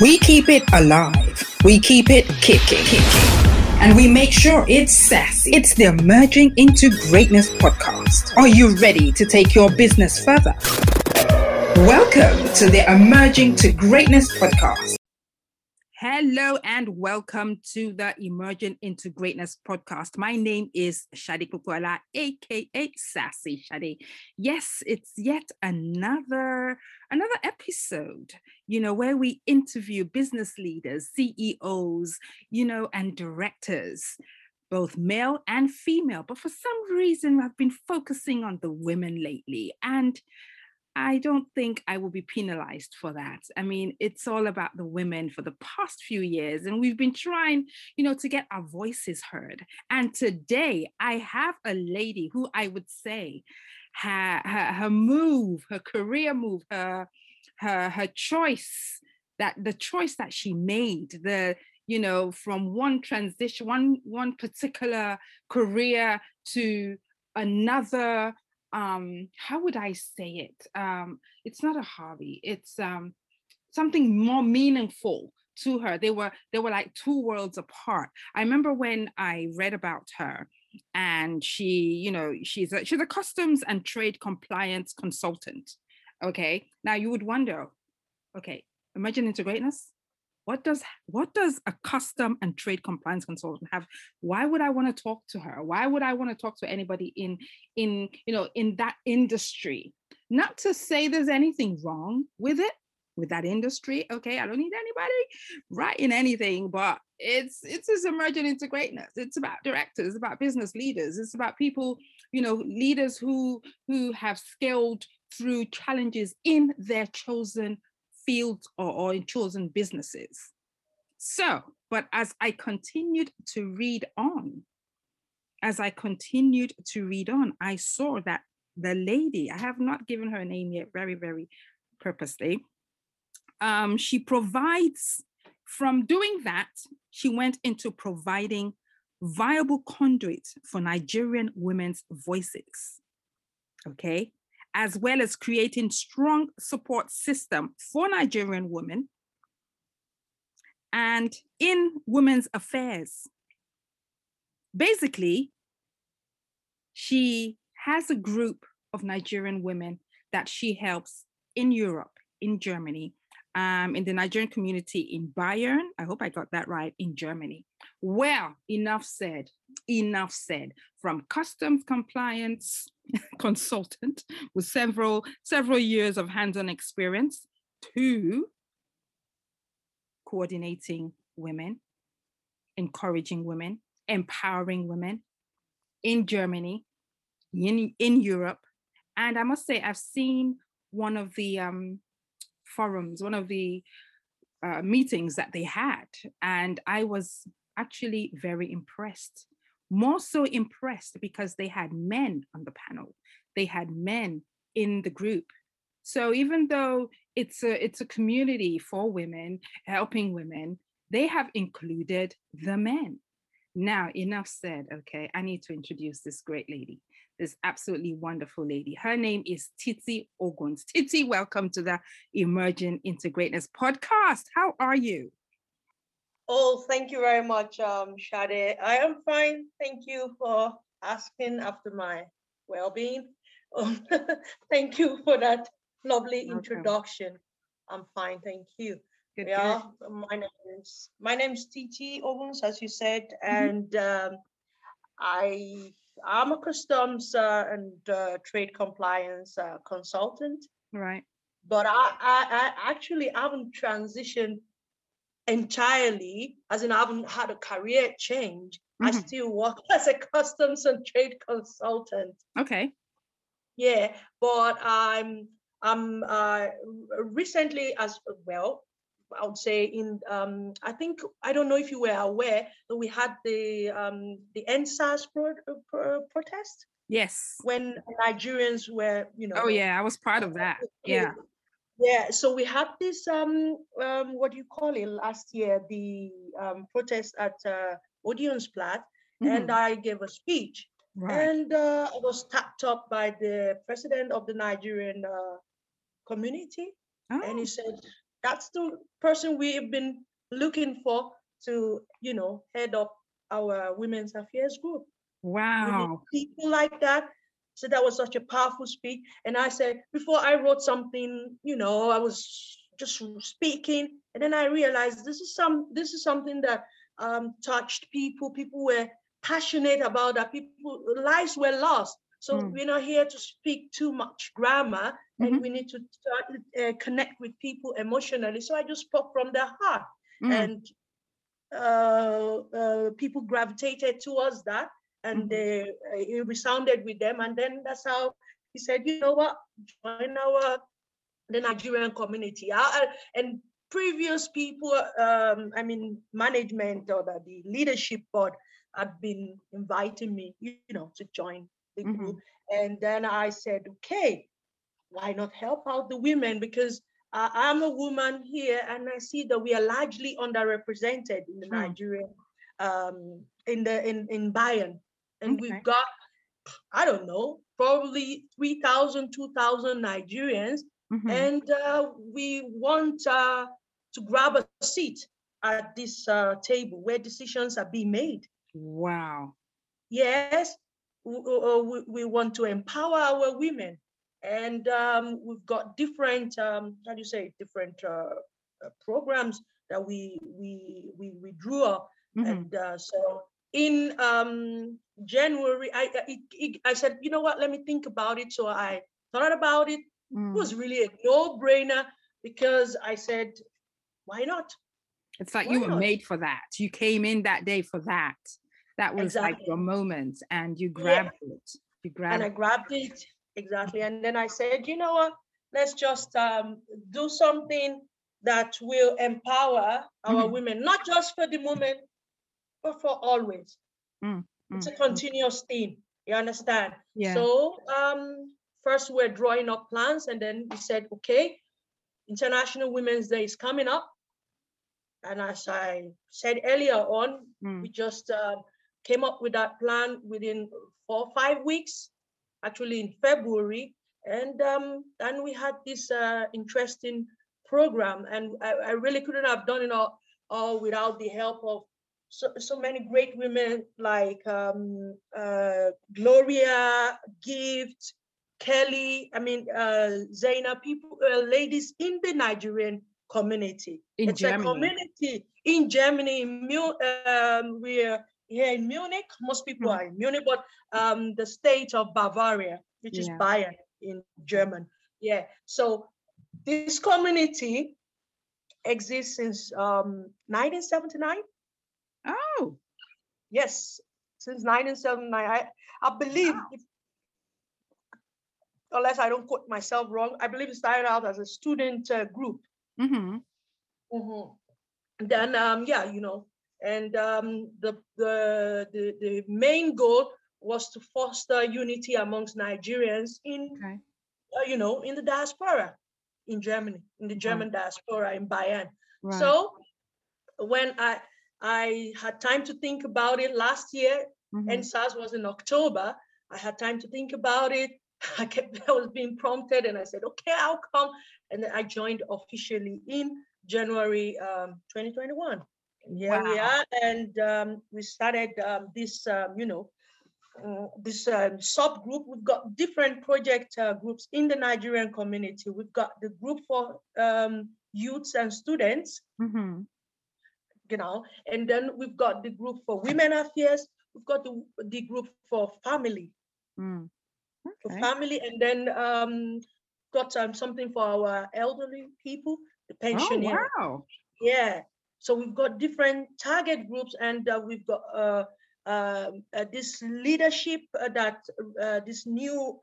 We keep it alive. We keep it kicking. kicking. And we make sure it's sassy. It's the Emerging into Greatness podcast. Are you ready to take your business further? Welcome to the Emerging to Greatness podcast. Hello and welcome to the Emerging into Greatness podcast. My name is Shadi Kukwala, aka Sassy Shadi. Yes, it's yet another another episode, you know, where we interview business leaders, CEOs, you know, and directors both male and female. But for some reason, I've been focusing on the women lately. And I don't think I will be penalized for that. I mean, it's all about the women for the past few years, and we've been trying, you know, to get our voices heard. And today I have a lady who I would say her, her, her move, her career move, her, her, her choice, that the choice that she made, the, you know, from one transition, one, one particular career to another um how would i say it? Um it's not a hobby it's um something more meaningful to her. They were they were like two worlds apart. I remember when i read about her and she you know she's a she's a customs and trade compliance consultant okay? Now you would wonder okay emerging into Greatness what does what does a custom and trade compliance consultant have? Why would i want to talk to her? Why would i want to talk to anybody in in you know in that industry? Not to say there's anything wrong with it with that industry okay i don't need anybody writing anything but it's it's just emerging into greatness it's about directors about business leaders it's about people you know leaders who who have scaled through challenges in their chosen fields or, or in chosen businesses. So, but as I continued to read on, as I continued to read on, I saw that the lady, I have not given her name yet, very, very purposely. Um, she provides, from doing that, she went into providing viable conduit for Nigerian women's voices. Okay as well as creating strong support system for Nigerian women and in women's affairs. Basically, she has a group of Nigerian women that she helps in Europe, in Germany, um, in the Nigerian community in Bayern. I hope I got that right, in Germany. Well, enough said, enough said. From customs compliance consultant with several several years of hands-on experience to coordinating women, encouraging women, empowering women in Germany, in, in Europe. And I must say, I've seen one of the um, forums, one of the uh, meetings that they had, and I was actually very impressed more so impressed because they had men on the panel. They had men in the group. So even though it's a it's a community for women helping women they have included the men. Now enough said okay? I need to introduce this great lady this absolutely wonderful lady. Her name is titi oguns titi welcome to the emerging into greatness podcast. How are you Oh, thank you very much, um, Shade. I am fine. Thank you for asking after my well-being. Um, thank you for that lovely okay. introduction. I'm fine, thank you. Good, yeah, good. my name is my name is Titi Owens, as you said, mm-hmm. and um, I am a customs uh, and uh, trade compliance uh, consultant. Right. But I, I, I actually haven't transitioned entirely, as in I haven't had a career change. Mm-hmm. I still work as a customs and trade consultant. Okay. Yeah, but I'm I'm uh, recently as well. I would say in um, I think I don't know if you were aware that we had the um, the EndSARS pro, pro, protest. Yes. When Nigerians were, you know. Oh yeah, I was part of that. Yeah. Yeah, so we had this um, um what do you call it last year, the um, protest at uh, Odeonsplatz, mm-hmm. and I gave a speech. Right. And uh, I was tapped up by the president of the Nigerian uh, community, oh. and he oh. said, that's the person we've been looking for to, you know, head up our women's affairs group. Wow. People like that. So that was such a powerful speech. And I said, before I wrote something, you know, I was just speaking, and then I realized this is some this is something that um, touched people. People were passionate about that. People lives were lost. So mm. we're not here to speak too much grammar, mm-hmm. and we need to start, uh, connect with people emotionally. So I just spoke from the heart, mm. and uh, uh, people gravitated towards that, and mm-hmm. they, uh, it resounded with them. And then that's how he said, you know what, join our the Nigerian community. I, and previous people, um, I mean, management or the, the, leadership board had been inviting me, you, know, to join the mm-hmm. group. And then I said, okay, why not help out the women? Because uh, I'm a woman here and I see that we are largely underrepresented in the mm. Nigerian, um, in the in, in Bayern. And okay. we've got, I don't know, probably 3,000, 2,000 Nigerians Mm-hmm. And uh, we want uh, to grab a seat at this uh, table where decisions are being made. Wow. Yes, we, uh, we, we want to empower our women. And um, we've got different, um, how do you say, different uh, uh, programs that we we we, we drew up. Mm-hmm. And so in um, January, I, I, I said, you know what, let me think about it. So I thought about it Mm. It was really a no-brainer because I said, why not? It's like why you were not? made for that. You came in that day for that. That was exactly. like your moment and you grabbed yeah. it. You grabbed and I grabbed it. Exactly. And then I said, you know what? Let's just um, do something that will empower our mm women, not just for the moment, but for always. Mm, it's a mm, mm. continuous thing. You understand? Yeah. So um, first we're drawing up plans and then we said, okay, International Women's Day is coming up. And as I said earlier on, mm. we just uh, came up with that plan within four or five weeks, actually in February. And um, and we had this uh, interesting program. And I, I, really couldn't have done it all, all without the help of so, so many great women like um, uh, Gloria, Gift, Kelly, I mean, uh, Zaina, people, uh, ladies in the Nigerian community. In it's Germany. a community in Germany. In um, we're here in Munich. Most people mm-hmm. are in Munich, but um, the state of Bavaria, which yeah. is Bayern in German. Yeah. So this community exists since um, 1979. Oh. Yes, since 1979. I, I believe, wow. if unless I don't quote myself wrong, I believe it started out as a student uh, group. Mm-hmm. Mm-hmm. Then, um, yeah, you know, and um, the, the the the main goal was to foster unity amongst Nigerians in, okay. uh, you know, in the diaspora in Germany, in the German diaspora in Bayern. Right. So when I I had time to think about it last year, mm-hmm. and SARS was in October. I had time to think about it. I kept I was being prompted and I said, okay, I'll come. And then I joined officially in January um, 2021. And here wow. we are. And um, we started um, this, um, you know, uh, this um, subgroup. We've got different project uh, groups in the Nigerian community. We've got the group for um, youths and students, mm-hmm. You know, and then we've got the group for women affairs. We've got the, the group for family. Mm okay. family, and then um, got um, something for our elderly people, the pension. Oh, wow. Yeah. So we've got different target groups, and uh, we've got uh, uh, uh this leadership uh, that uh, this new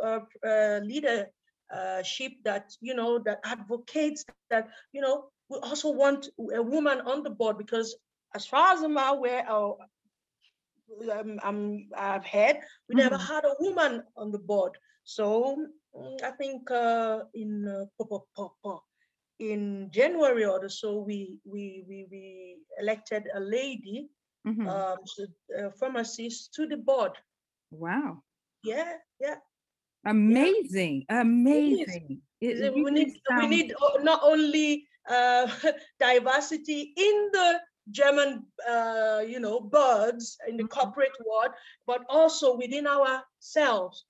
leadership that you know that advocates that you know we also want a woman on the board because as far as I'm aware, our um, um, I've had. We mm-hmm. never had a woman on the board. So mm, I think uh, in uh, in January or so, we we we, we elected a lady, mm-hmm. um, a pharmacist, to the board. Wow. Yeah, yeah. Amazing, yeah. amazing. It we need sounds... we need not only uh, diversity in the German, uh, you know, birds in the Mhm. corporate world, but also within ourselves.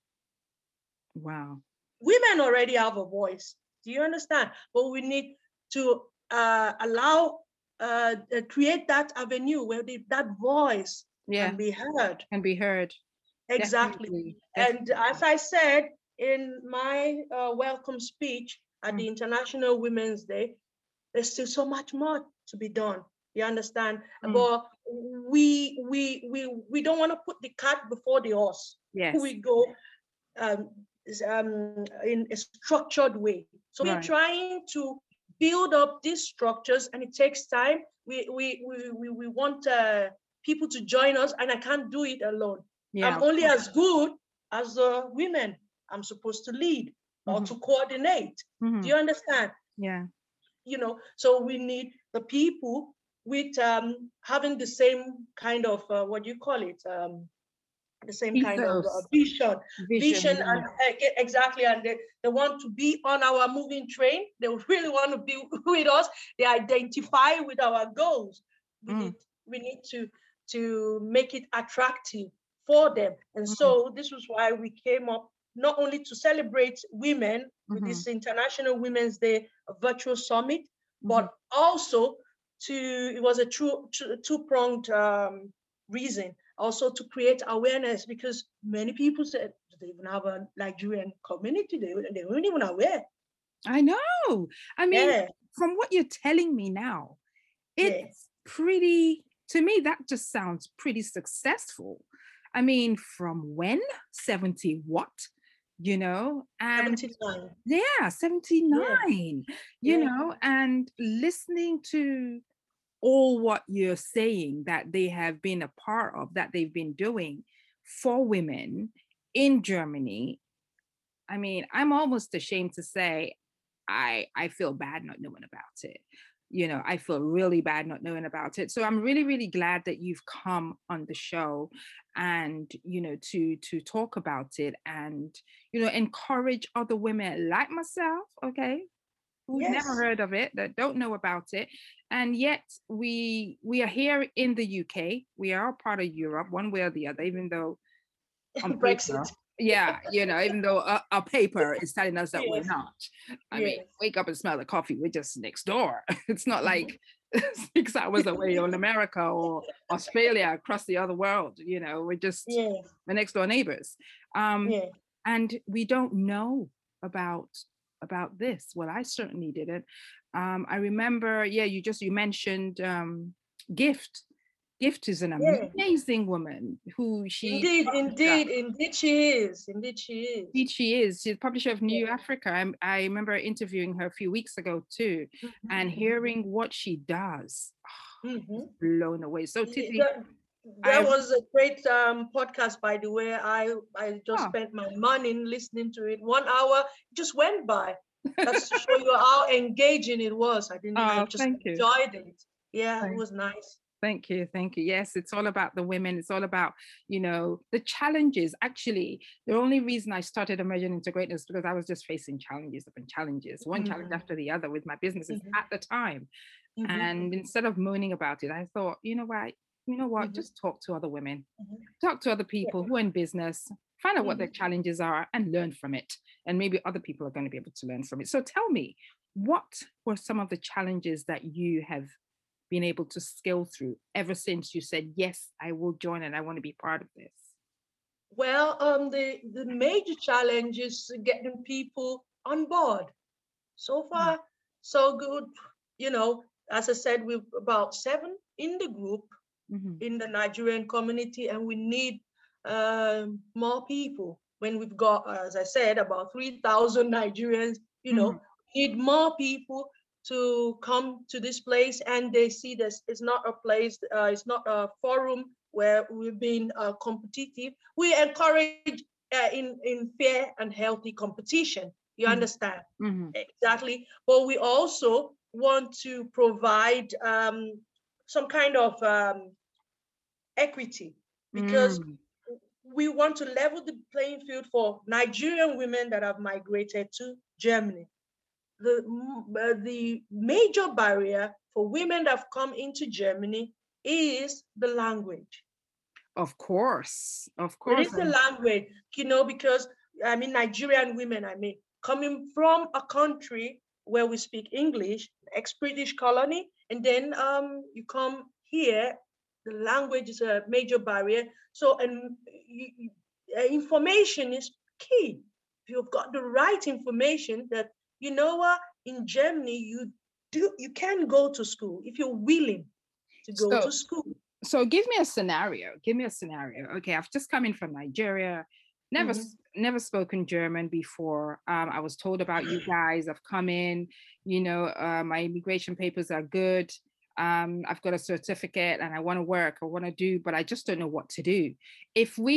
Wow. Women already have a voice. Do you understand? But we need to uh, allow, uh, uh, create that avenue where the, that voice Yeah. can be heard. Can be heard. Exactly. Definitely, And as I said in my uh, welcome speech at Mm. the International Women's Day, there's still so much more to be done. You understand? Mm. But we we we we don't want to put the cart before the horse. yes. We go um, um, in a structured way. So we're trying to build up these structures, and it takes time. We we we we, we want uh, people to join us, and I can't do it alone. yeah. I'm only as good as the women I'm supposed to lead or Mhm. to coordinate. Mhm. Do you understand? Yeah. You know, so we need the people with um, having the same kind of uh, what do you call it? Um, the same kind of uh, Ethos. vision, vision, yeah. and uh, exactly, and they, they want to be on our moving train. They really want to be with us. They identify with our goals. We Mm. need we need to to make it attractive for them. And Mhm. so this was why we came up not only to celebrate women with Mhm. this International Women's Day virtual summit, Mhm. but also to it was a true two pronged um, reason also to create awareness because many people said they even have a Nigerian community they, they weren't even aware I know. I mean, yeah from what you're telling me now, it's pretty, to me, that just sounds pretty successful. I mean, from when? 70 what? You know? And 79 yeah, 79, you Yeah. know, and listening to all what you're saying that they have been a part of, that they've been doing for women in Germany. I mean, I'm almost ashamed to say I I feel bad not knowing about it. You know, I feel really bad not knowing about it. So I'm really, really glad that you've come on the show and you know to to talk about it and you know encourage other women like myself, okay, who've never heard of it, that don't know about it. And yet we we are here in the UK. We are part of Europe, one way or the other, even though on paper, Brexit yeah, you know, even though a paper is telling us that we're not. I mean, wake up and smell the coffee. We're just next door. It's not Mhm. like six hours away in America or Australia across the other world. You know, we're just yeah the next door neighbors. Um, yeah and we don't know about about this. Well, I certainly didn't. Um, I remember, yeah, you just you mentioned um, Gift. Gift is an Yeah. amazing woman who she indeed indeed indeed she is indeed she is Indeed, she is. She's the publisher of New Yeah. Africa. I, I remember interviewing her a few weeks ago too, and Mhm. hearing what she does, Mhm. blown away. So, Titi, That, that was a great um, podcast, by the way. I I just Oh. spent my morning listening to it. One hour just went by. That's to show you how engaging it was. I didn't. I Oh, just thank you. enjoyed it. Yeah, it was nice. Thank you, thank you. Yes, it's all about the women. It's all about, you know, the challenges. Actually, the only reason I started Emerging into Greatness because I was just facing challenges upon challenges, one challenge Mhm. after the other with my businesses Mhm. at the time. Mhm, And instead of moaning about it, I thought, you know what, you know what, Mhm. just talk to other women, Mhm. talk to other people who are in business, find out what their Mhm. challenges are and learn from it. And maybe other people are going to be able to learn from it. So tell me, what were some of the challenges that you have been able to scale through ever since you said, yes, I will join and I want to be part of this? Well, um, the the major challenge is getting people on board. So far, so good. You know, as I said, we've about seven in the group Mhm. in the Nigerian community, and we need um, more people. When we've got, as I said, about three thousand Nigerians, you know, Mhm. need more people to come to this place, and they see this it's not a place, uh, it's not a forum where we've been uh, competitive. We encourage uh, in in fair and healthy competition. You Mhm. understand? Mhm. exactly but we also want to provide um, some kind of um, equity because Mm. we want to level the playing field for nigerian women that have migrated to germany the, uh, the major barrier for women that have come into Germany is the language. Of course, of course. It is the language, you know, because I mean, Nigerian women, I mean, coming from a country where we speak English, ex-British colony, and then um, you come here, the language is a major barrier. So, and you, you- uh, information is key. If you've got the right information that, you know what, in Germany, you do, you can go to school if you're willing to go So- to school. so give me a scenario give me a scenario okay i've just come in from nigeria never Mhm. s- never spoken german before um, i was told about you guys i've come in you know uh, my immigration papers are good um, i've got a certificate and i want to work i want to do but i just don't know what to do if we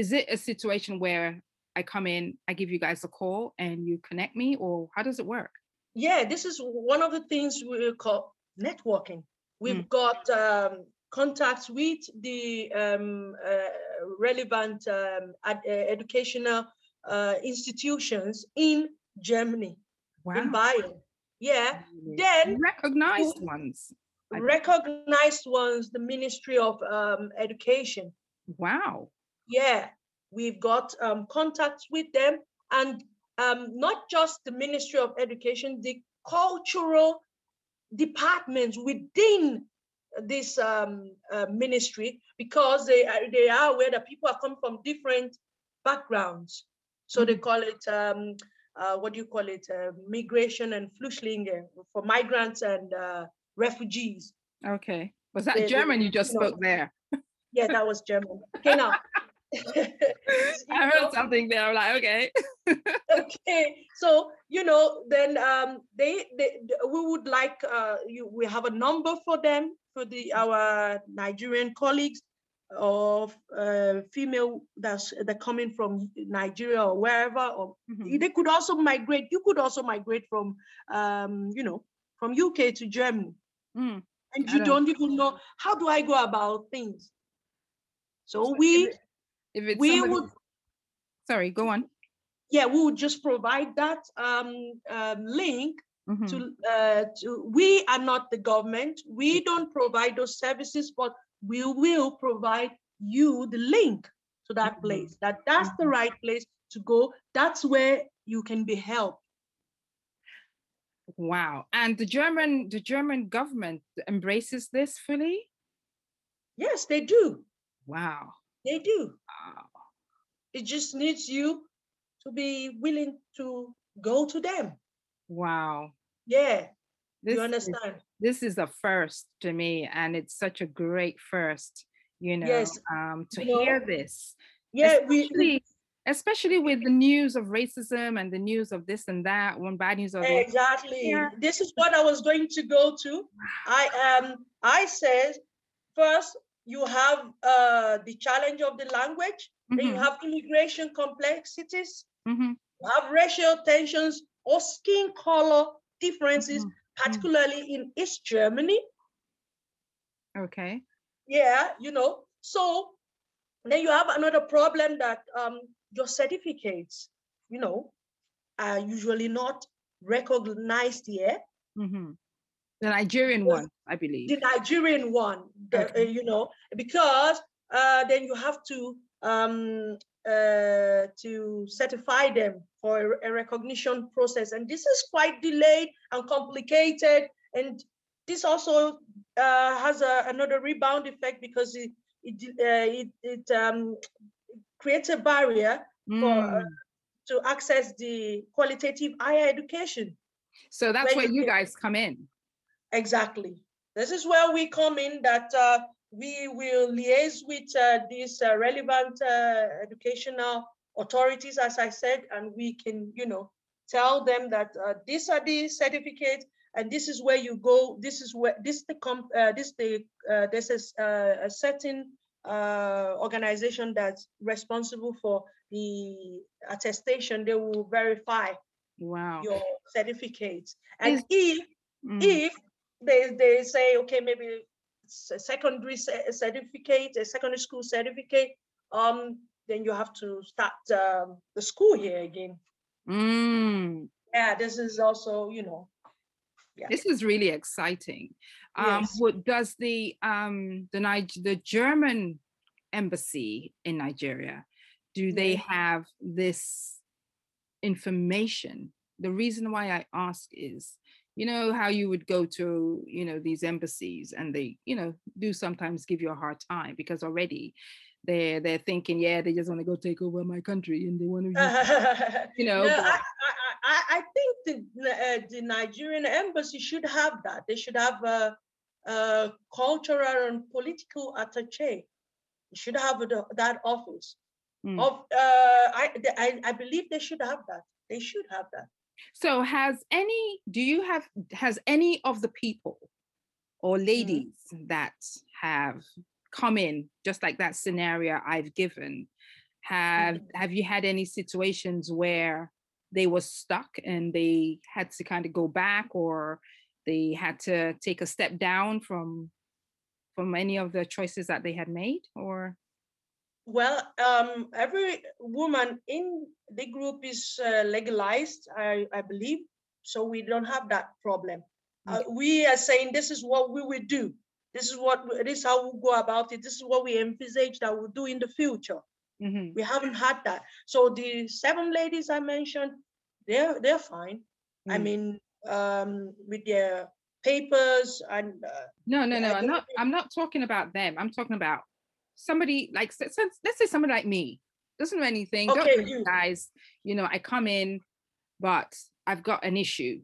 is it a situation where i come in i give you guys a call and you connect me or how does it work? Yeah, this is one of the things we call networking. We've got um, contacts with the um, uh, relevant um, ad- uh, educational uh, institutions in Germany, in Bayern. Yeah, then recognized ones I- recognized ones, the Ministry of um, Education. wow. Yeah, we've got um, contacts with them, and um, not just the Ministry of Education, the cultural departments within this um, uh, ministry, because they are, they are aware that people are coming from different backgrounds. So they call it um, uh, what do you call it? Uh, migration and Flüchtlinge for migrants and uh, refugees. okay was that They- they- german you just you know, spoke there Yeah, that was German. Okay, now. I heard something there. I'm like, okay. okay so you know then um they, they th- we would like uh you we have a number for them for the our nigerian colleagues of uh female that's that coming from nigeria or wherever or Mhm. they could also migrate you could also migrate from um you know from uk to germany Mm. and you don't- don't even know how do i go about things so So we if it's we somebody- would sorry, go on. yeah we would just provide that um, um link Mhm. to uh, to we are not the government we don't provide those services but we will provide you the link to that Mhm. place that that's the right place to go that's where you can be helped Wow. And the German, the German government embraces this fully. yes they do Wow. They do Wow. it just needs you to be willing to go to them Wow. yeah This you is- understand this is a first to me, and it's such a great first. You know, Yes, um, to you know, hear this, yeah we especially, especially with the news of racism and the news of this and that, one bad news the Exactly. Yeah. This is what I was going to go to. I um I said first you have uh the challenge of the language, then you Mhm, have immigration complexities, mhm, you have racial tensions or skin color differences, mhm. particularly in East Germany. Okay. Yeah, you know. So then you have another problem that um your certificates, you know, are usually not recognized here. mhm. The Nigerian one, I believe. the Nigerian one, the, Okay. uh, you know, because uh, then you have to um, uh, to certify them for a, a recognition process, and this is quite delayed and complicated, and this also uh, has a, another rebound effect because it it uh, it, it um, creates a barrier for uh, Mm. to access the qualitative higher education. So that's where where you guys come in. Exactly. This is where we come in that uh, we will liaise with uh, these uh, relevant uh, educational authorities, as I said, and we can, you know, tell them that uh, these are the certificates and this is where you go. This is where this the comp, uh, this the uh, this is uh, a certain uh, organization that's responsible for the attestation. They will verify Wow. your certificates, and Is- if Mm. if they, they say, okay, maybe it's a secondary certificate, a secondary school certificate, um, then you have to start um, the school here again. Mm. yeah, this is also, you know, yeah. This is really exciting. Um, Yes. what does the um the Nig- the German embassy in Nigeria do they have this information? The reason why I ask is, you know how you would go to you know these embassies and they you know do sometimes give you a hard time because already they're they're thinking yeah they just want to go take over my country and they want to you know No, but- I, I, I, think the, uh, the Nigerian embassy should have that. They should have a, a cultural and political attaché. They should have the, that office. Mm. Of, uh, I, I, I believe they should have that. They should have that. So has any do you have has any of the people or mm. ladies that have come in just like that scenario I've given have mm-hmm. have you had any situations where they were stuck and they had to kind of go back or they had to take a step down from from any of the choices that they had made or Well, um, every woman in the group is uh, legalized, I, I believe. So we don't have that problem. Uh, we are saying this is what we will do. This is what this is how we go about it. This is what we envisage that we'll do in the future. Mhm. We haven't had that. So the seven ladies I mentioned, they're they're fine. I Mm. mean, um, with their papers and uh, No, no, no. I'm don't I'm not talking about them. I'm talking about somebody like let's say somebody like me doesn't know anything. don't Okay, you. you guys. You know, I come in, but I've got an issue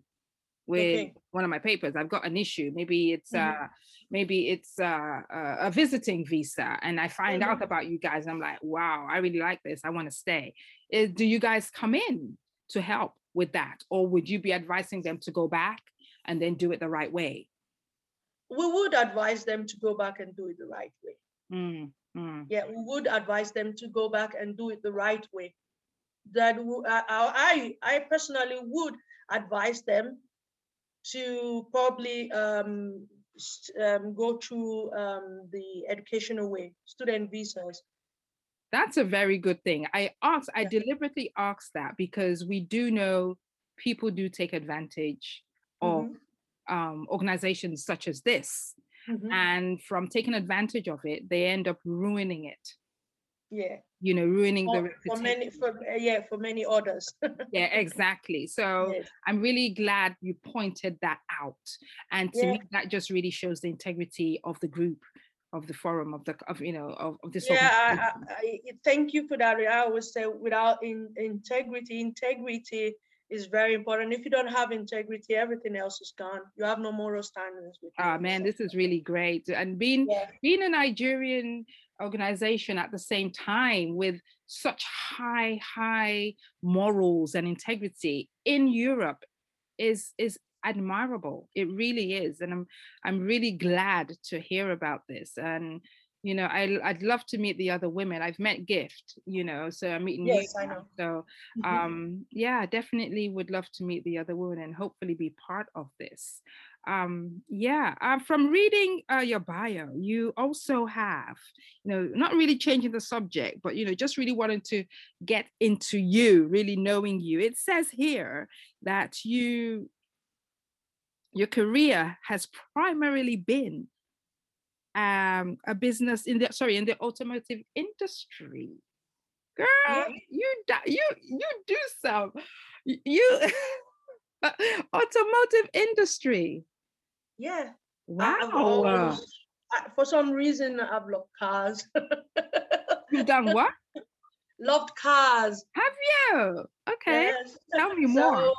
with Okay. one of my papers. I've got an issue. Maybe it's Mhm. uh maybe it's uh, a, visiting visa, and I find out Mhm. about you guys. I'm like, wow, I really like this. I want to stay. Uh, do you guys come in to help with that, or would you be advising them to go back and then do it the right way? we would advise them to go back and do it the right way. Mm, mm. yeah, we would advise them to go back and do it the right way. That I, I personally would advise them to probably um, um, go through um, the educational way, student visas. That's a very good thing. I asked, I Yeah. deliberately asked that because we do know people do take advantage of Mhm, um, organizations such as this. Mhm, And from taking advantage of it, they end up ruining it, Yeah, you know, ruining the for, for reputation. many, for uh, yeah, for many others. yeah, exactly. So Yes. I'm really glad you pointed that out. And to Yeah. me, that just really shows the integrity of the group, of the forum, of the, of, you know, of, of this. Yeah, I. I, I, thank you for that. I always say without in, integrity, integrity is very important. If you don't have integrity, everything else is gone. You have no moral standards. Ah man, this is really great. And being Yeah. being a Nigerian organization at the same time with such high, high morals and integrity in Europe is is admirable. It really is. And I'm I'm really glad to hear about this. And you know, I I'd love to meet the other women. I've met Gift, you know, so I'm meeting you Yes, I now. know. So Mhm. um yeah definitely would love to meet the other women and hopefully be part of this um yeah uh, from reading uh, your bio you also have you know not really changing the subject but you know just really wanting to get into you really knowing you it says here that you your career has primarily been um a business in the sorry in the automotive industry girl Yeah. you you you do some you automotive industry Yeah. Wow uh, always- for some reason, I've loved cars. you've done what loved cars. have you okay yes. tell me more So,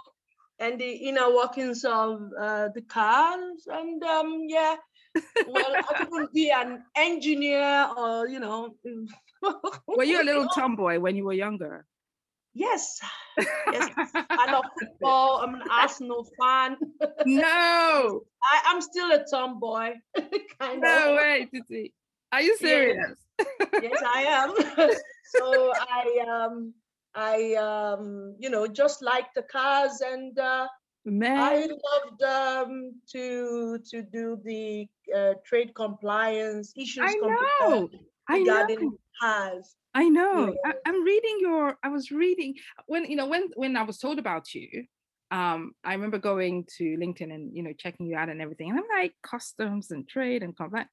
and the inner workings of uh, the cars, and um, yeah. Well, I couldn't be an engineer or you know. were you a little tomboy when you were younger Yes. Yes. I love football. I'm an Arsenal fan. no I, I'm still a tomboy, kind no of. way Titi. are you serious Yes, I am. so I um I um you know just like the cars and uh, man I loved um to to do the uh, trade compliance issues I know. I know. I know. I'm reading your. I was reading when you know when when I was told about you. um, I remember going to LinkedIn and you know checking you out and everything, and I'm like customs and trade and combat.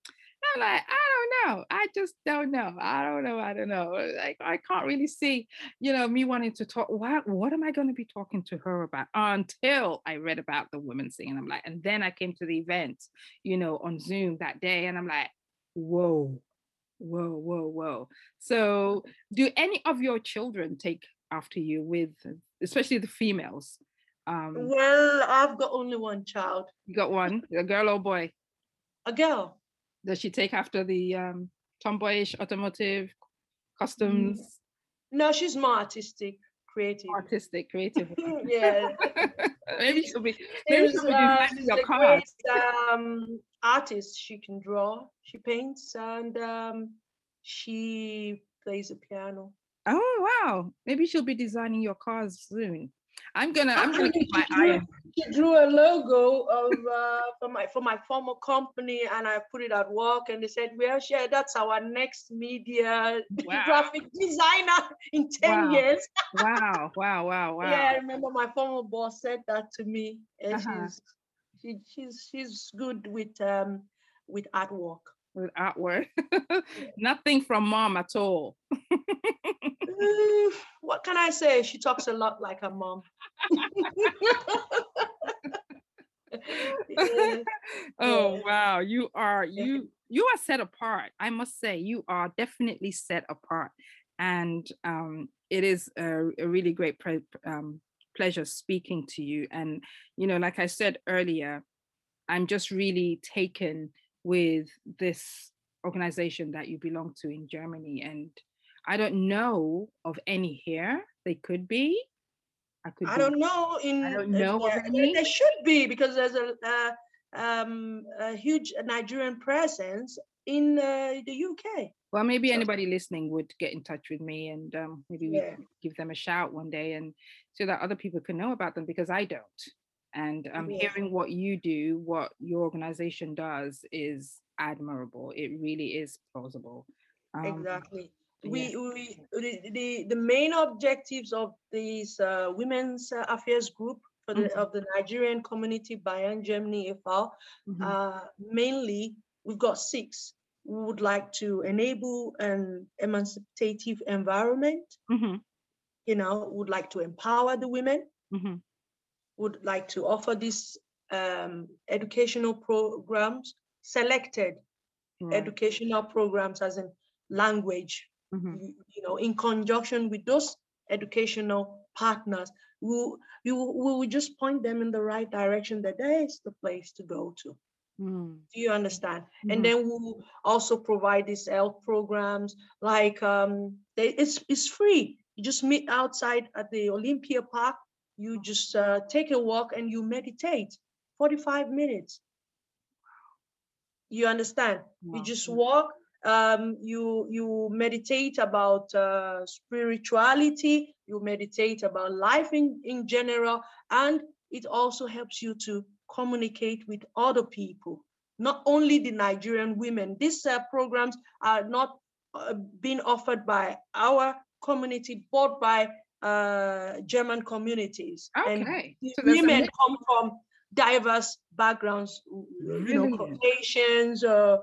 I'm like, I don't know. I just don't know. I don't know. I don't know. Like I can't really see, you know, me wanting to talk. What what am I going to be talking to her about until I read about the women's thing? And I'm like, and then I came to the event, you know, on Zoom that day, and I'm like, whoa, whoa, whoa, whoa. So do any of your children take after you with especially the females? Um, well, I've got only one child. You got one, a girl or boy? A girl. Does she take after the um, tomboyish automotive customs? No, she's more artistic, creative. Artistic, creative. yeah. maybe she'll be. Maybe she'll be uh, your cars. Um, artist. She can draw. She paints, and um, she plays the piano. Oh wow! Maybe she'll be designing your cars soon. I'm gonna I'm gonna keep my eye on. She drew a logo of uh, for my for my former company, and I put it at work, and they said, "Well, yeah, that's our next media wow. graphic designer in ten wow. years." wow! Wow! Wow! Wow! Yeah, I remember my former boss said that to me, and uh-huh. she's she, she's she's good with um with artwork. With artwork, nothing from mom at all. Mm, what can I say? She talks a lot like her mom. yeah. Oh wow, you are you you are set apart. I must say, you are definitely set apart, and um, it is a, a really great pre- um, pleasure speaking to you. And you know, like I said earlier, I'm just really taken with this organization that you belong to in Germany, and I don't know of any here. They could be. I could. I be. don't know. In I don't know uh. There should be because there's a, uh, um, a huge Nigerian presence in uh, the UK. Well, maybe anybody listening would get in touch with me, and um, maybe we yeah. give them a shout one day, and so that other people can know about them because I don't. And um, yeah. hearing what you do, what your organization does, is admirable. It really is plausible. Um, exactly we, we the, the, main objectives of this uh, women's affairs group for the mm-hmm. of the Nigerian community Bayern Germany EFAL, mm-hmm. uh, mainly we've got six. We would like to enable an emancipative environment. Mm-hmm. You know, would like to empower the women. Mm-hmm. Would like to offer these um, educational programs, selected right. educational programs as in language, mm-hmm. you know, in conjunction with those educational partners, we, we, we will just point them in the right direction that there is the place to go to. Mm. Do you understand? Mm. And then we'll also provide these health programs like um, they, it's, it's free. You just meet outside at the Olympia Park. You just uh, take a walk and you meditate 45 minutes. You understand? Wow. You just walk, um, you you meditate about uh, spirituality you meditate about life in, in general and it also helps you to communicate with other people not only the nigerian women. These uh, programs are not uh, being offered by our community but by uh, german communities. Okay. and so women come from diverse backgrounds you know caucasians uh,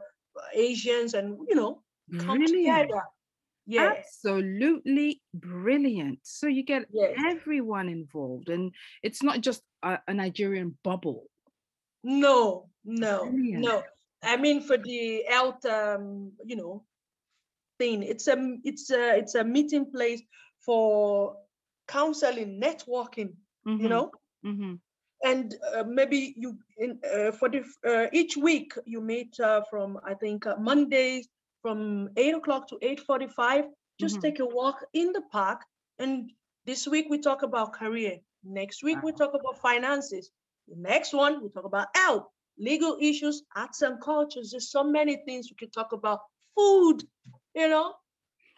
Asians and you know come brilliant. together. Yeah. Absolutely brilliant. So you get yes. everyone involved, and it's not just a, a Nigerian bubble. No, no, brilliant. no. I mean, for the health, um, you know, thing, it's a it's a it's a meeting place for counseling, networking. Mm-hmm. You know, mm-hmm and uh, maybe you in, uh, for the uh, each week you meet uh, from I think uh, Mondays from eight o'clock to eight forty-five. Just mm-hmm. take a walk in the park, and this week we talk about career. Next week wow. we talk about finances. The next one we talk about health, legal issues, arts and cultures. There's so many things we can talk about. Food, you know.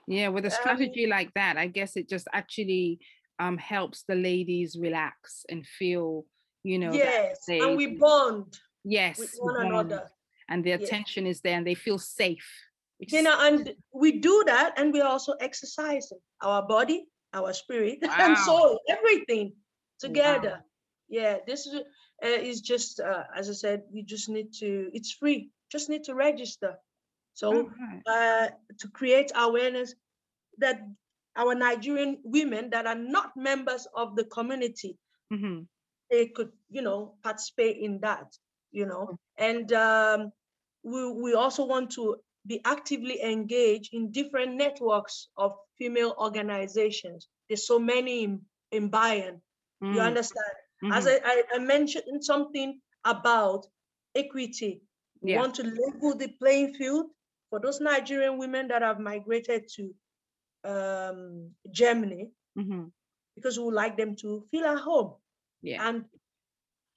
Yeah, with a strategy um, like that, I guess it just actually um, helps the ladies relax and feel you know yes they, and we bond yes with one bond. another and the attention yes. is there and they feel safe you know and we do that and we're also exercising our body our spirit wow. and soul everything together wow. Yeah, this is uh, is just uh, as I said, you just need to. It's free. Just need to register. So uh, to create awareness that our Nigerian women that are not members of the community Mhm. They could, you know, participate in that, you know. And um, we, we also want to be actively engaged in different networks of female organizations. There's so many in, in Bayern, you Mm, understand? As mhm. I, I, I mentioned something about equity. We Yeah. want to level the playing field for those Nigerian women that have migrated to um, Germany Mhm. because we would like them to feel at home. Yeah. And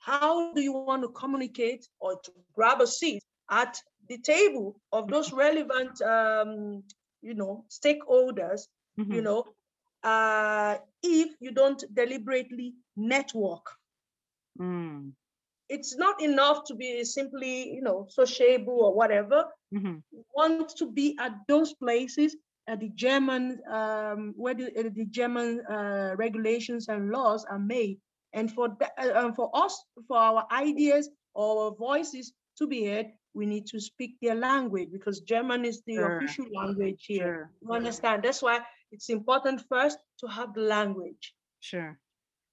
how do you want to communicate or to grab a seat at the table of those relevant, um, you know, stakeholders, you Mhm. know, uh, if you don't deliberately network? Mm, It's not enough to be simply, you know, sociable or whatever. mhm. You want to be at those places at the German, um, where the, uh, the German uh, regulations and laws are made. And for that, uh, uh, for us, for our ideas or our voices to be heard, we need to speak their language because German is the Sure. official language here. Sure. You understand? That's why it's important first to have the language. Sure.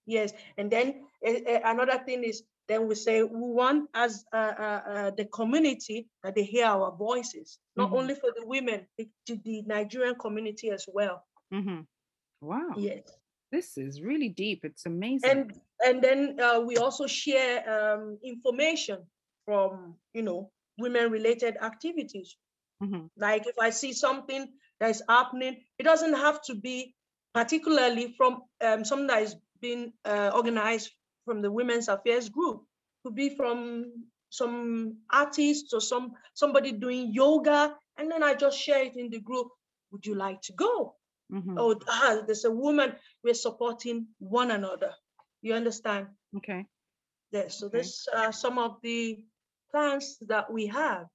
Yes, and then uh, another thing is then we say we want as uh, uh, uh, the community that they hear our voices, not Mhm. only for the women, the, to the Nigerian community as well. Mhm. Wow. Yes, This is really deep. It's amazing. and and then uh, we also share um, information from you know women-related activities. Mhm. Like if I see something that is happening, it doesn't have to be particularly from um, something that is being uh, organized from the Women's Affairs Group. Could be from some artists or some somebody doing yoga, and then I just share it in the group. Would you like to go? Mhm. Oh, ah, there's a woman. We're supporting one another. You understand? Okay. Yes. So Okay. this are some of the plans that we have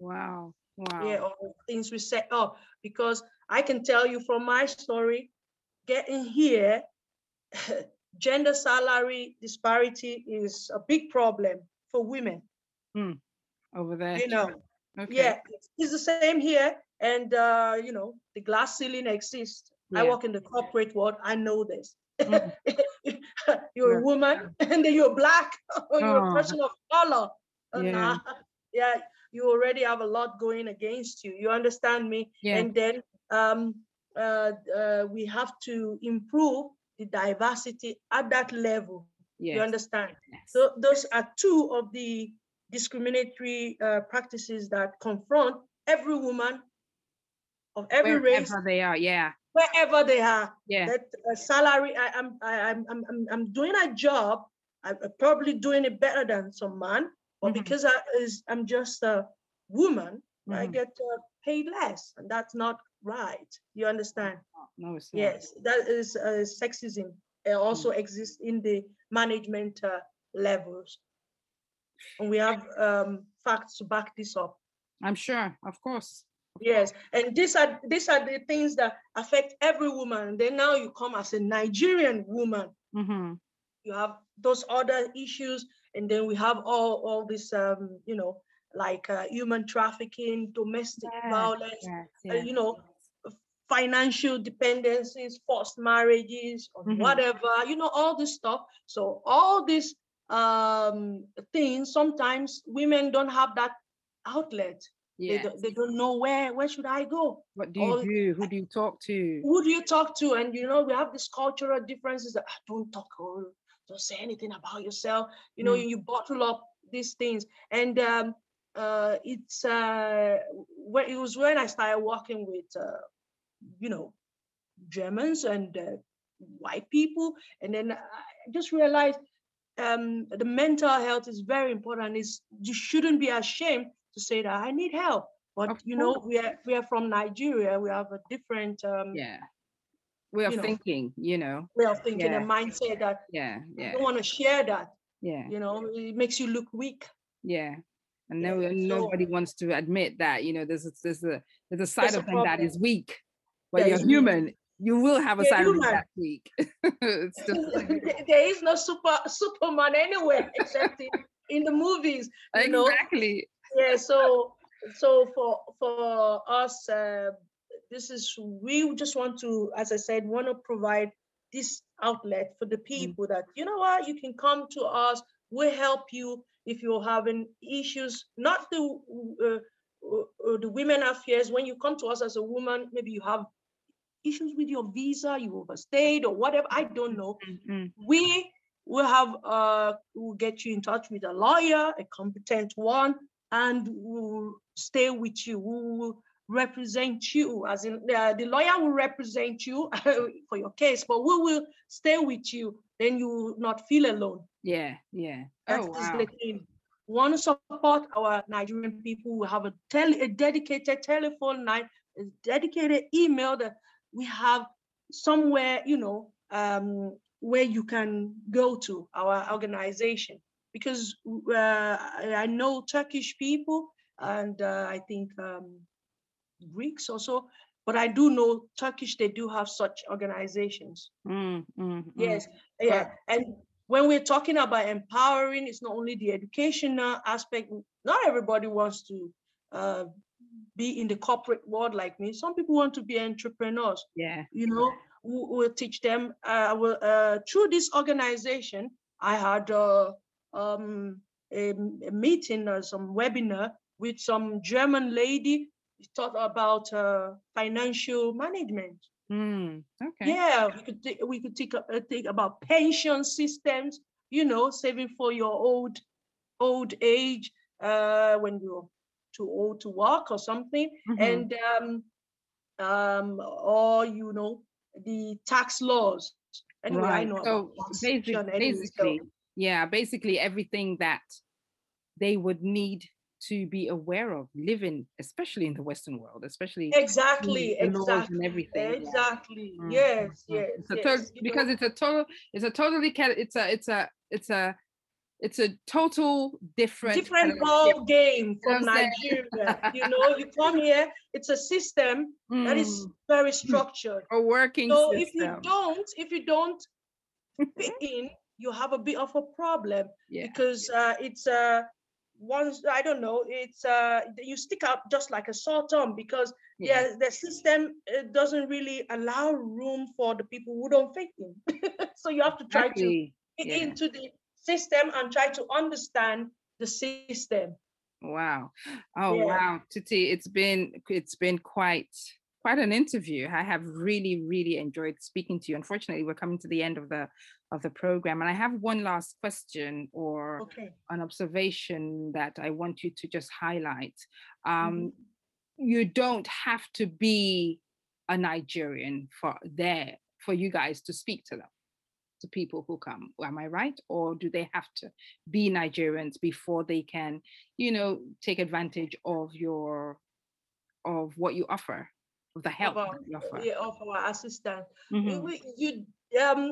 Wow. Wow. yeah, or things we set up. Because I can tell you from my story, getting here, gender salary disparity is a big problem for women. Over there. You know, Okay. yeah, it's- the same here. And uh, you know, the glass ceiling exists. I work in the corporate world. I know this. Mhm. you're Yeah. a woman, and then you're black, or you're a Oh. person of color. Uh, Yeah. nah, yeah, you already have a lot going against you. You understand me? Yeah. And then um, uh, uh, we have to improve the diversity at that level. You understand? yes. So those are two of the discriminatory uh, practices that confront every woman of every race, Wherever they are. Yeah. wherever they are. Yeah. That uh, salary, I, I'm, I, I'm, I'm, I'm, I'm doing a job. I'm probably doing it better than some man, but Mhm. because I is, I'm just a woman, I Mhm. get uh, paid less, and that's not right. You understand? No, it's not. Yes, that is uh, sexism. It also exists in the management uh, levels. And we have um, facts to back this up. I'm sure. Of course. Yes, and these are these are the things that affect every woman. Then now you come as a Nigerian woman, Mm-hmm. you have those other issues, and then we have all all this um, you know, like uh, human trafficking, domestic Yes, violence, Yes. uh, you know, financial dependencies, forced marriages, or Mhm. whatever, you know, all this stuff. So all these um, things, sometimes women don't have that outlet. They, don't, they don't know where, where should I go? What do you do? Who do you talk to? Who do you talk to? And, you know, we have these cultural differences that "Ah, don't talk or don't say anything about yourself. You know, Mm. you bottle up these things. And um, uh, it's, uh, when, it was when I started working with, uh, you know, Germans and uh, white people. And then I just realized um, the mental health is very important. Is you shouldn't be ashamed to say that I need help. But Of you know, we are we are from Nigeria. We have a different um, Yeah. Way of you know, thinking, you know. way of thinking, Yeah. a mindset that Yeah. you Yeah. don't want to share that. Yeah. You know, it makes you look weak. Yeah. And Yeah, no, so- nobody wants to admit that, you know, there's a, there's a there's a side of them that is weak, but That you're is weak. human. you will have a Yeah, salary human. that week. Just- there is no super Superman anywhere except in, in the movies. You know, exactly. Yeah so so for for us uh, this is we just want to as i said want to provide this outlet for the people that you know what? You can come to us. We'll help you if you're having issues. Not the uh, uh, the women affairs. When you come to us as a woman maybe you have issues with your visa you overstayed or whatever i don't know. Mhm. we will have uh we'll get you in touch with a lawyer a competent one and we'll stay with you we will represent you as in uh, the lawyer will represent you for your case but we will stay with you then you will not feel alone Yeah, yeah. oh just wow. the thing want to support our nigerian people we have a tele a dedicated telephone line a dedicated email that we have somewhere you know um where you can go to our organization because uh, I know Turkish people and uh, I think um, Greeks also, but I do know Turkish. They do have such organizations. Mm, mm, mm. Yes, yeah, and when we're talking about empowering, it's not only the educational aspect. Not everybody wants to uh, be in the corporate world like me. Some people want to be entrepreneurs Yeah. you know we- we'll teach them uh, will, uh, through this organization i had uh, um, a meeting or some webinar with some german lady we talked about uh, financial management Mm, okay. yeah we could thi- we could think, uh, think about pension systems you know saving for your old old age uh, when you're too old to work or something Mhm. and um, um, or you know the tax laws. Anyway, I know So about basic, taxation anyway, so- basically, yeah, basically everything that they would need to be aware of living, especially in the Western world, especially exactly, laws and exactly, everything. exactly. Mm, Yes, mm, mm. yes, It's yes. because it's a total, it's a totally, it's a, it's a, it's a, it's a total different, different ball game from Nigeria. you know, you come here, it's a system that is Mm, very structured. a working So if you don't, if you don't fit in, you have a bit of a problem. yeah. because uh, it's uh, once I don't know, it's uh, you stick out just like a sore thumb because Yeah. yeah, the system uh, doesn't really allow room for the people who don't fit in. so you have to try to Exactly. fit yeah. into the system and try to understand the system. Wow. Oh Yeah. wow, Titi, it's been it's been quite quite an interview. I have really really enjoyed speaking to you. Unfortunately, we're coming to the end of the of the program and I have one last question or Okay. an observation that I want you to just highlight. Mm-hmm. Um you don't have to be a Nigerian for there for you guys to speak to them to people who come am i right or do they have to be nigerians before they can you know take advantage of your of what you offer of the help our- that you offer Yeah, of our assistant. Mhm, We- You um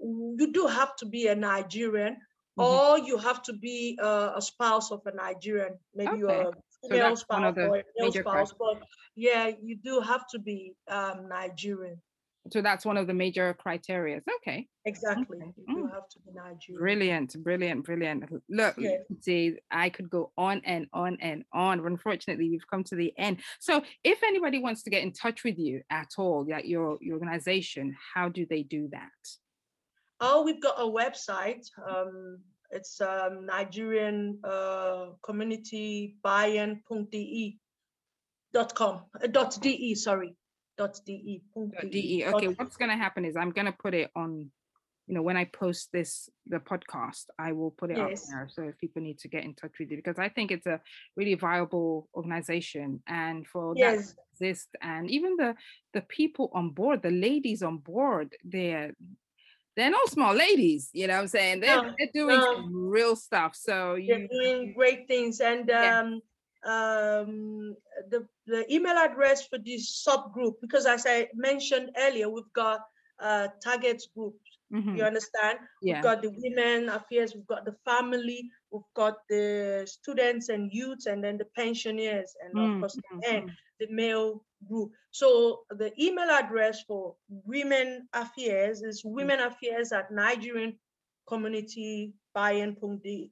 you do have to be a Nigerian. mhm. or you have to be uh, a spouse of a Nigerian, maybe Okay. you're a So female one spouse or a male spouse, but yeah, you do have to be um, Nigerian. so that's one of the major criteria okay Exactly, Okay. you Mm. have to be Nigerian. brilliant brilliant brilliant look Yeah. see i could go on and on and on but unfortunately we've come to the end so if anybody wants to get in touch with you at all like your, your organization how do they do that Oh, we've got a website. Um, it's um, Nigerian uh, community Bayern.de dot com uh, dot de sorry dot de Dot de, dot okay. What's going to happen is i'm going to put it on you know when i post this the podcast i will put it up there so if people need to get in touch with you because i think it's a really viable organization and for that yes. to exist and even the the people on board the ladies on board they're they're no small ladies you know what i'm saying they're, No, they're doing no. real stuff so you're doing great things and Yeah. um um the the email address for this subgroup because as i mentioned earlier we've got uh target groups mhm, you understand yeah we've got the women affairs we've got the family we've got the students and youths and then the pensioners and Mm, of course mm, and mm. The male group. So the email address for Women Affairs is. Women Affairs at Nigerian Community De.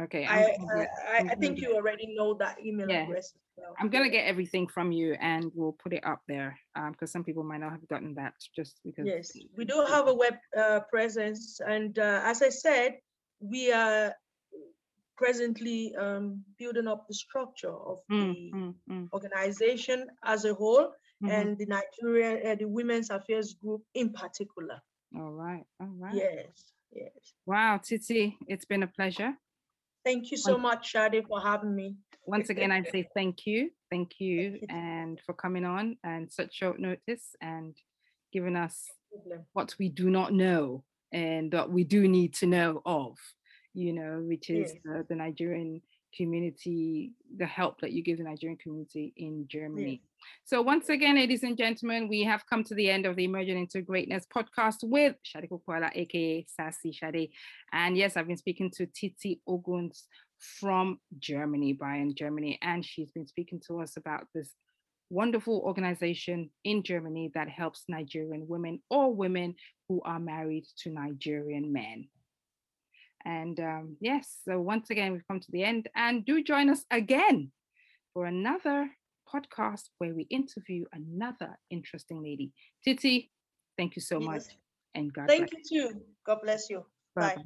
Okay. I, I'm gonna I, I, I think you already know that email Yeah. address. as well. I'm gonna get everything from you, and we'll put it up there because some people might not have gotten that just because. Yes, we do have a web uh, presence, and uh, as I said, we are presently um, building up the structure of Mm, the mm, mm, organization as a whole, mhm. and the Nigerian, uh, the Women's Affairs Group in particular. All right. All right. Yes, yes. Wow, Titi, it's been a pleasure. Thank you so much, Shadi, for having me. Once again, I say thank you, thank you, and for coming on and such short notice and giving us what we do not know and what we do need to know of, you know, which is Yes. uh, the Nigerian community, the help that you give the Nigerian community in Germany. So once again, ladies and gentlemen, we have come to the end of the Emerging into Greatness podcast with Shadi Kukwala, aka Sassy Shadi. And yes, I've been speaking to Titi Oguns from Germany, Bayern, Germany, and she's been speaking to us about this wonderful organization in Germany that helps Nigerian women or women who are married to Nigerian men. And um, yes, so once again, we've come to the end. And do join us again for another podcast where we interview another interesting lady. Titi, thank you so much. And God Thank bless. you too. God bless you. Bye-bye.